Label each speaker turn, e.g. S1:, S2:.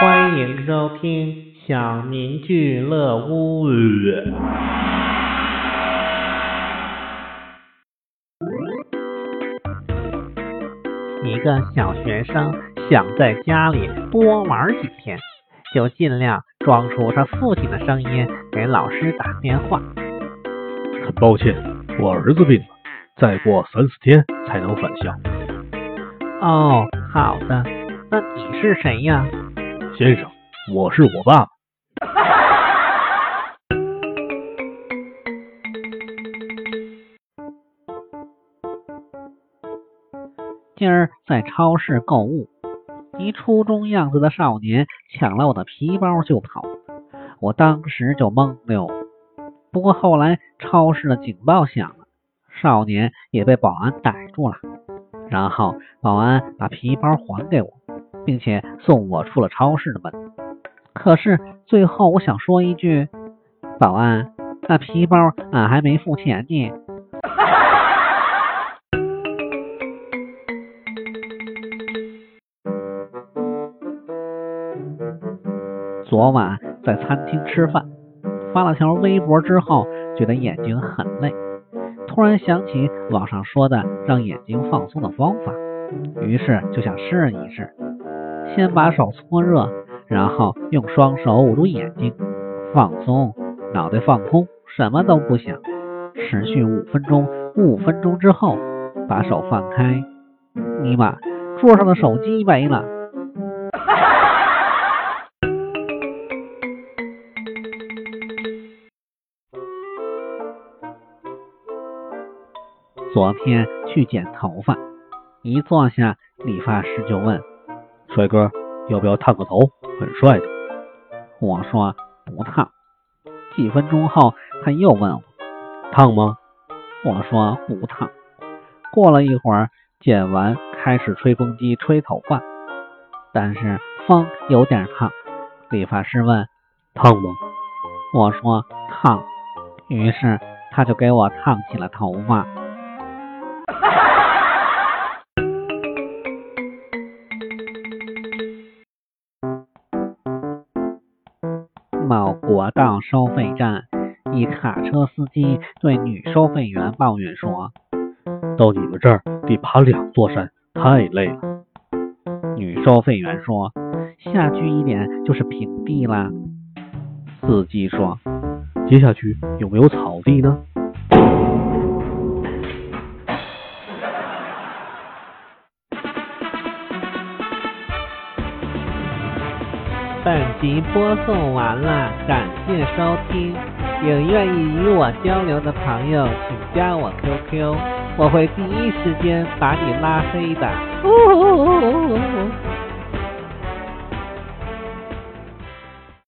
S1: 欢迎收听小明俱乐屋。一个小学生想在家里多玩几天，就尽量装出他父亲的声音给老师打电话。
S2: 很抱歉，我儿子病了，再过三四天才能返校。
S1: 哦，好的。那你是谁呀？
S2: 先生，我是我爸爸。
S1: 今儿在超市购物，一初中样子的少年抢了我的皮包就跑，我当时就懵了。不过后来超市的警报响了，少年也被保安逮住了，然后保安把皮包还给我，并且送我出了超市的门。可是最后我想说一句，保安，那皮包俺还没付钱呢。昨晚在餐厅吃饭，发了条微博之后，觉得眼睛很累，突然想起网上说的让眼睛放松的方法，于是就想试一试。先把手搓热，然后用双手捂住眼睛，放松，脑袋放空，什么都不想，持续五分钟。五分钟之后，把手放开，尼玛，桌上的手机没了。昨天去剪头发，一坐下，理发师就问：“
S2: 帅哥，要不要烫个头？很帅的。”
S1: 我说：“不烫。”几分钟后，他又问我：“
S2: 烫吗？”
S1: 我说：“不烫。”过了一会儿，剪完开始吹风机吹头发，但是风有点烫。理发师问：“
S2: 烫吗？”
S1: 我说：“烫。”于是他就给我烫起了头发。某国道收费站，一卡车司机对女收费员抱怨说：“
S2: 到你们这儿得爬两座山，太累了。”
S1: 女收费员说：“下去一点就是平地啦。”司机说：“
S2: 接下去有没有草地呢？”
S1: 本集播送完了，感谢收听。有愿意与我交流的朋友，请加我 QQ，我会第一时间把你拉黑的。